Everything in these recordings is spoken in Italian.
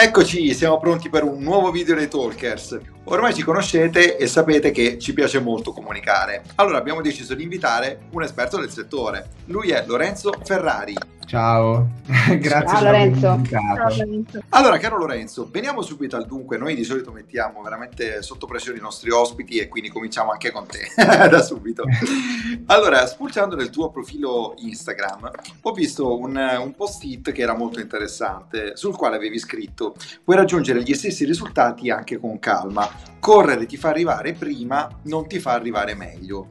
Eccoci, siamo pronti per un nuovo video dei Talkers. Ormai ci conoscete e sapete che ci piace molto comunicare. Allora abbiamo deciso di invitare un esperto del settore. Lui è Lorenzo Ferrari. Ciao, grazie Ciao Lorenzo. Ciao Lorenzo. Allora, caro Lorenzo, veniamo subito al dunque. Noi di solito mettiamo veramente sotto pressione i nostri ospiti e quindi cominciamo anche con te da subito. Allora, spulciando nel tuo profilo Instagram, ho visto un, un post-it che era molto interessante, sul quale avevi scritto: Puoi raggiungere gli stessi risultati anche con calma. Correre ti fa arrivare prima, non ti fa arrivare meglio.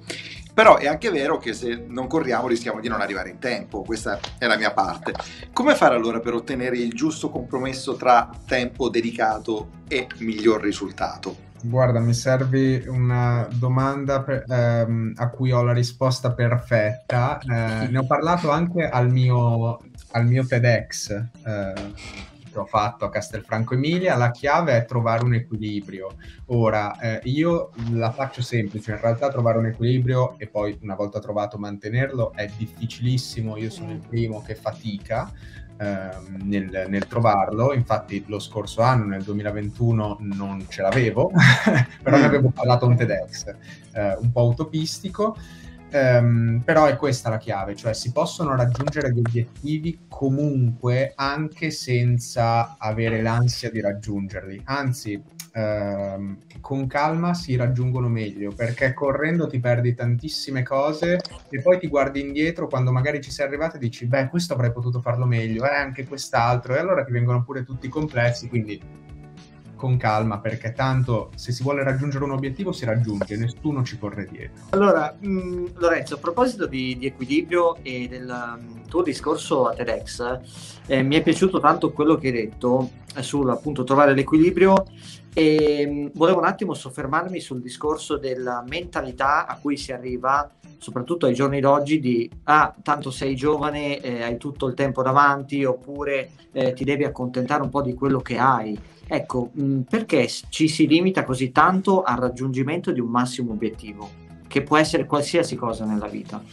Però è anche vero che se non corriamo rischiamo di non arrivare in tempo, questa è la mia parte. Come fare allora per ottenere il giusto compromesso tra tempo dedicato e miglior risultato? Guarda, mi serve una domanda per, ehm, a cui ho la risposta perfetta. Eh, ne ho parlato anche al mio, al mio TEDx. Eh, ho fatto a Castelfranco Emilia, la chiave è trovare un equilibrio. Ora, eh, io la faccio semplice, in realtà trovare un equilibrio e poi una volta trovato mantenerlo è difficilissimo, io sono il primo che fatica. Ehm, nel, nel, trovarlo. Infatti, lo scorso anno, nel 2021, non ce l'avevo, però ne avevo parlato un TEDx eh, un po' utopistico. Um, però è questa la chiave, cioè si possono raggiungere gli obiettivi comunque anche senza avere l'ansia di raggiungerli, anzi um, con calma si raggiungono meglio perché correndo ti perdi tantissime cose e poi ti guardi indietro quando magari ci sei arrivato e dici beh questo avrei potuto farlo meglio, eh, anche quest'altro e allora ti vengono pure tutti i complessi, quindi con calma perché tanto se si vuole raggiungere un obiettivo si raggiunge, nessuno ci corre dietro. Allora, mh, mm, Lorenzo, a proposito di, di, equilibrio e del um, tuo discorso a TEDx, eh, mi è piaciuto tanto quello che hai detto eh, sul appunto trovare l'equilibrio e mm, volevo un attimo soffermarmi sul discorso della mentalità a cui si arriva soprattutto ai giorni d'oggi di ah tanto sei giovane eh, hai tutto il tempo davanti oppure eh, ti devi accontentare un po' di quello che hai Ecco, mh, mm, perché ci si limita così tanto al raggiungimento di un massimo obiettivo, che può essere qualsiasi cosa nella vita?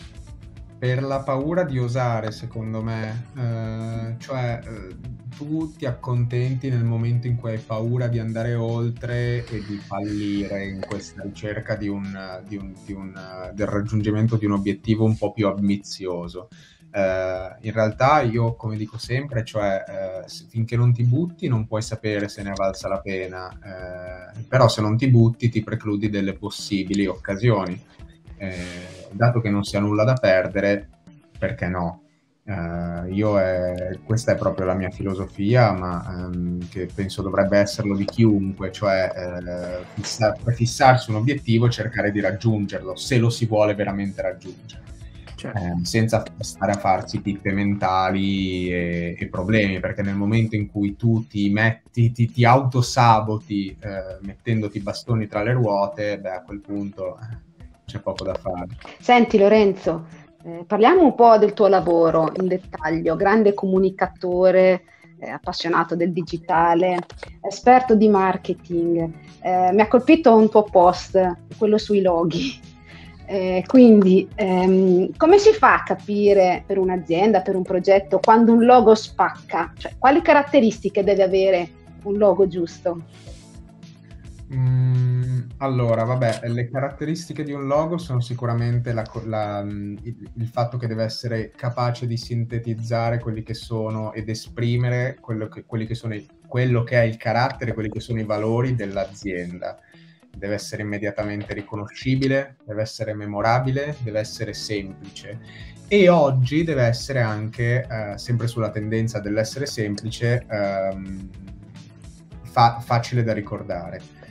Per la paura di osare, secondo me, eh, cioè eh, tu ti accontenti nel momento in cui hai paura di andare oltre e di fallire in questa ricerca di un, di un, di un, del raggiungimento di un obiettivo un po' più ambizioso. Uh, in realtà io, come dico sempre, cioè uh, finché non ti butti non puoi sapere se ne valsa la pena, uh, però se non ti butti ti precludi delle possibili occasioni. Dato che non si ha nulla da perdere, perché no? io è, questa è proprio la mia filosofia, ma um, che penso dovrebbe esserlo di chiunque, cioè fissa, fissarsi un obiettivo e cercare di raggiungerlo, se lo si vuole veramente raggiungere certo. eh, senza stare a farsi pippe mentali e, e, problemi, perché nel momento in cui tu ti metti, ti, ti autosaboti eh, mettendoti bastoni tra le ruote, beh a quel punto eh, c'è poco da fare. Senti Lorenzo, eh, parliamo un po' del tuo lavoro in dettaglio, grande comunicatore, eh, appassionato del digitale, esperto di marketing. Eh, mi ha colpito un tuo post, quello sui loghi. Eh, quindi, ehm, come si fa a capire per un'azienda, per un progetto, quando un logo spacca? Cioè, quali caratteristiche deve avere un logo giusto? Mm, allora, vabbè, le caratteristiche di un logo sono sicuramente la, la, il, il, fatto che deve essere capace di sintetizzare quelli che sono ed esprimere quello che, che sono, quello che è il carattere, quelli che sono i valori dell'azienda. Deve essere immediatamente riconoscibile, deve essere memorabile, deve essere semplice. E oggi deve essere anche, eh, sempre sulla tendenza dell'essere semplice, ehm, fa- facile da ricordare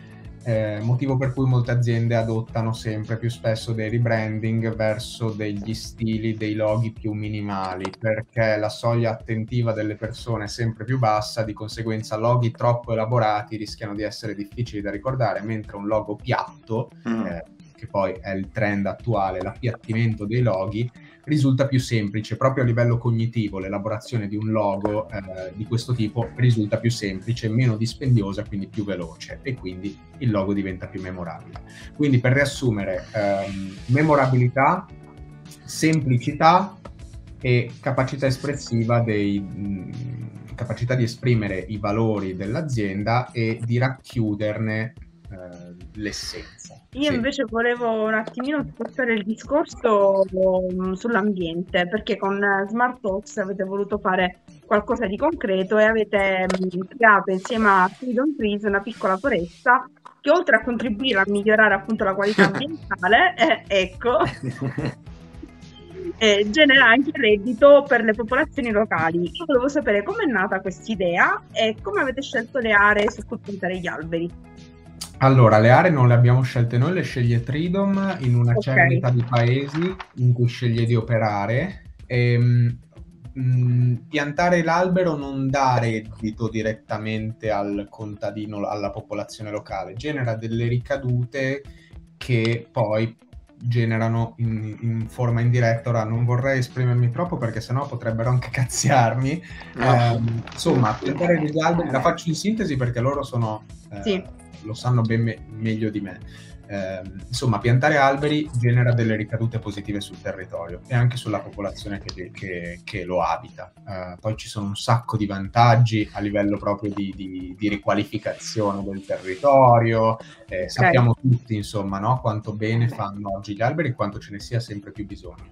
eh, motivo per cui molte aziende adottano sempre più spesso dei rebranding verso degli stili, dei loghi più minimali, perché la soglia attentiva delle persone è sempre più bassa, di conseguenza loghi troppo elaborati rischiano di essere difficili da ricordare, mentre un logo piatto, mm. eh, che poi è il trend attuale, l'appiattimento dei loghi, risulta più semplice, proprio a livello cognitivo l'elaborazione di un logo eh, di questo tipo risulta più semplice, meno dispendiosa, quindi più veloce e quindi il logo diventa più memorabile. Quindi per riassumere, ehm, memorabilità, semplicità e capacità espressiva dei, capacità di esprimere i valori dell'azienda e di racchiuderne eh, l'essenza. Io sì. invece volevo un attimino spostare il discorso um, sull'ambiente, perché con Smart Talks avete voluto fare qualcosa di concreto e avete um, creato insieme a Freedom Trees una piccola foresta che oltre a contribuire a migliorare appunto la qualità ambientale, eh, ecco, eh, genera anche reddito per le popolazioni locali. Io volevo sapere come è nata questa idea e come avete scelto le aree su cui piantare gli alberi. Allora, le aree non le abbiamo scelte noi, le sceglie Tridom in una okay. cernita di paesi in cui sceglie di operare. E, ehm, mh, piantare l'albero non dà reddito direttamente al contadino, alla popolazione locale, genera delle ricadute che poi generano in, in, forma indiretta. Ora non vorrei esprimermi troppo perché sennò potrebbero anche cazziarmi. No. Eh, insomma, piantare degli alberi la faccio in sintesi perché loro sono eh, sì lo sanno ben me- meglio di me. Eh, insomma, piantare alberi genera delle ricadute positive sul territorio e anche sulla popolazione che, che, che lo abita. Eh, poi ci sono un sacco di vantaggi a livello proprio di, di, di riqualificazione del territorio. Eh, okay. Sappiamo tutti, insomma, no? quanto bene fanno oggi gli alberi e quanto ce ne sia sempre più bisogno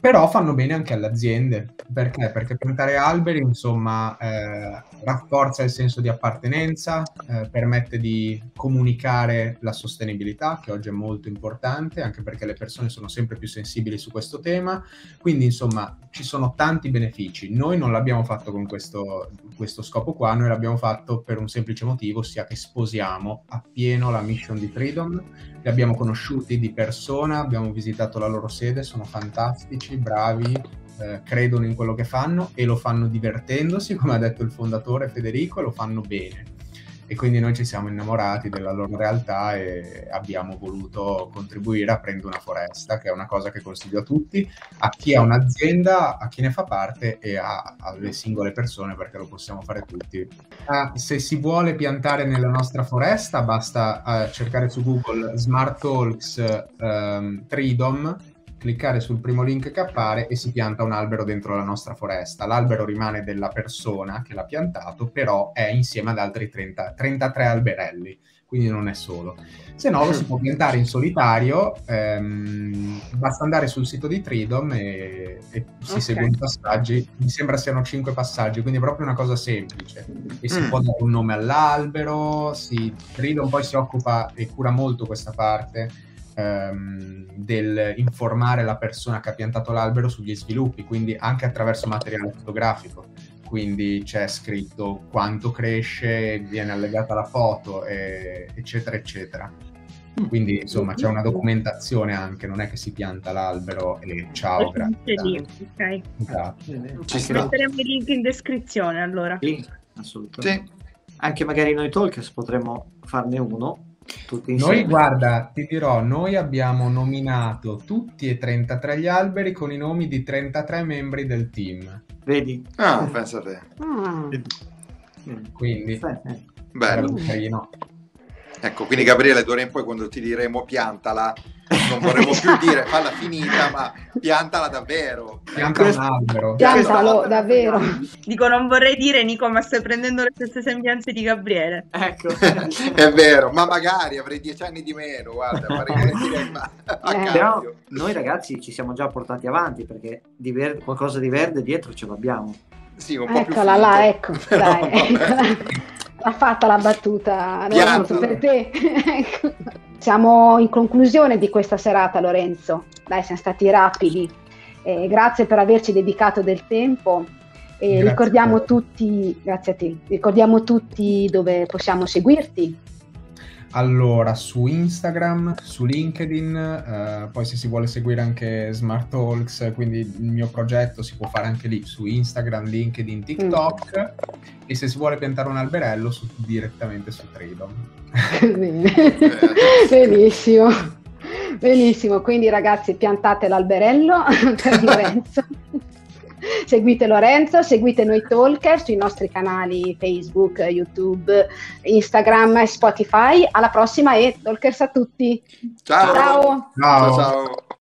però fanno bene anche alle aziende. Perché? Perché piantare alberi, insomma, eh, rafforza il senso di appartenenza, eh, permette di comunicare la sostenibilità, che oggi è molto importante, anche perché le persone sono sempre più sensibili su questo tema. Quindi, insomma, ci sono tanti benefici. Noi non l'abbiamo fatto con questo, questo scopo qua, noi l'abbiamo fatto per un semplice motivo, ossia che sposiamo appieno la mission di Freedom li abbiamo conosciuti di persona, abbiamo visitato la loro sede, sono fantastici, bravi, eh, credono in quello che fanno e lo fanno divertendosi, come ha detto il fondatore Federico, e lo fanno bene e quindi noi ci siamo innamorati della loro realtà e abbiamo voluto contribuire a prendere una foresta, che è una cosa che consiglio a tutti, a chi ha un'azienda, a chi ne fa parte e a, alle singole persone perché lo possiamo fare tutti. Uh, se si vuole piantare nella nostra foresta basta uh, cercare su Google Smart Talks um, Tridom cliccare sul primo link che appare e si pianta un albero dentro la nostra foresta. L'albero rimane della persona che l'ha piantato, però è insieme ad altri 30, 33 alberelli, quindi non è solo. Se no lo si può piantare in solitario, ehm, basta andare sul sito di Tridom e, e si okay. seguono i passaggi, mi sembra siano 5 passaggi, quindi è proprio una cosa semplice. E si mm. può dare un nome all'albero, si, Tridom poi si occupa e cura molto questa parte ehm, del informare la persona che ha piantato l'albero sugli sviluppi, quindi anche attraverso materiale fotografico. Quindi c'è scritto quanto cresce, viene allegata la foto, e, eccetera, eccetera. Mm. Quindi insomma c'è una documentazione anche, non è che si pianta l'albero e ciao, grazie. Lì, ok. Esatto. Ci metteremo il link in descrizione allora. Link, assolutamente. Sì. Anche magari noi talkers potremmo farne uno noi, guarda, ti dirò, noi abbiamo nominato tutti e 33 gli alberi con i nomi di 33 membri del team. Vedi? Ah, pensa a te. Ah. Quindi, bello. Carino. Ecco, quindi Gabriele, d'ora in poi quando ti diremo piantala, non vorremmo più dire falla finita, ma piantala davvero. Pianta un albero. Piantalo davvero. Dico, non vorrei dire, Nico, ma stai prendendo le stesse sembianze di Gabriele. Ecco. È vero, ma magari avrei dieci anni di meno, guarda, farei ma... eh. Però noi ragazzi ci siamo già portati avanti perché di verde, qualcosa di verde dietro ce l'abbiamo. Sì, un po' Eccola là, ecco, dai. L'ha fatta la battuta, Lorenzo, per te. Siamo in conclusione di questa serata, Lorenzo. Dai, siamo stati rapidi. Eh, grazie per averci dedicato del tempo. E ricordiamo tutti, grazie a te, ricordiamo tutti dove possiamo seguirti. Allora, su Instagram, su LinkedIn, eh, poi se si vuole seguire anche Smart Talks, quindi il mio progetto si può fare anche lì, su Instagram, LinkedIn, TikTok, mm. e se si vuole piantare un alberello, su, direttamente su Tradom. Benissimo. Benissimo, quindi ragazzi piantate l'alberello per Lorenzo seguite Lorenzo, seguite noi Talker sui nostri canali Facebook, YouTube, Instagram e Spotify. Alla prossima e Talkers a tutti. ciao. ciao. ciao. ciao.